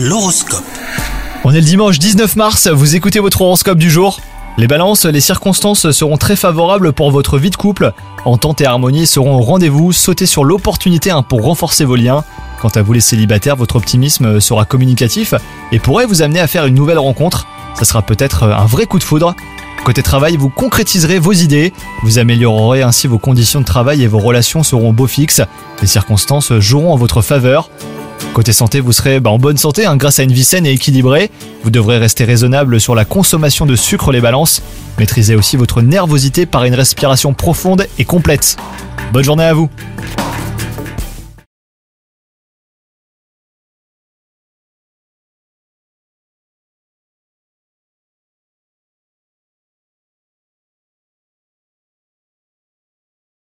L'horoscope. On est le dimanche 19 mars, vous écoutez votre horoscope du jour. Les balances, les circonstances seront très favorables pour votre vie de couple. Entente et harmonie seront au rendez-vous, sautez sur l'opportunité hein, pour renforcer vos liens. Quant à vous les célibataires, votre optimisme sera communicatif et pourrait vous amener à faire une nouvelle rencontre. Ça sera peut-être un vrai coup de foudre. Côté travail, vous concrétiserez vos idées, vous améliorerez ainsi vos conditions de travail et vos relations seront beau fixes. Les circonstances joueront en votre faveur. Côté santé, vous serez bah, en bonne santé hein, grâce à une vie saine et équilibrée. Vous devrez rester raisonnable sur la consommation de sucre les balances. Maîtrisez aussi votre nervosité par une respiration profonde et complète. Bonne journée à vous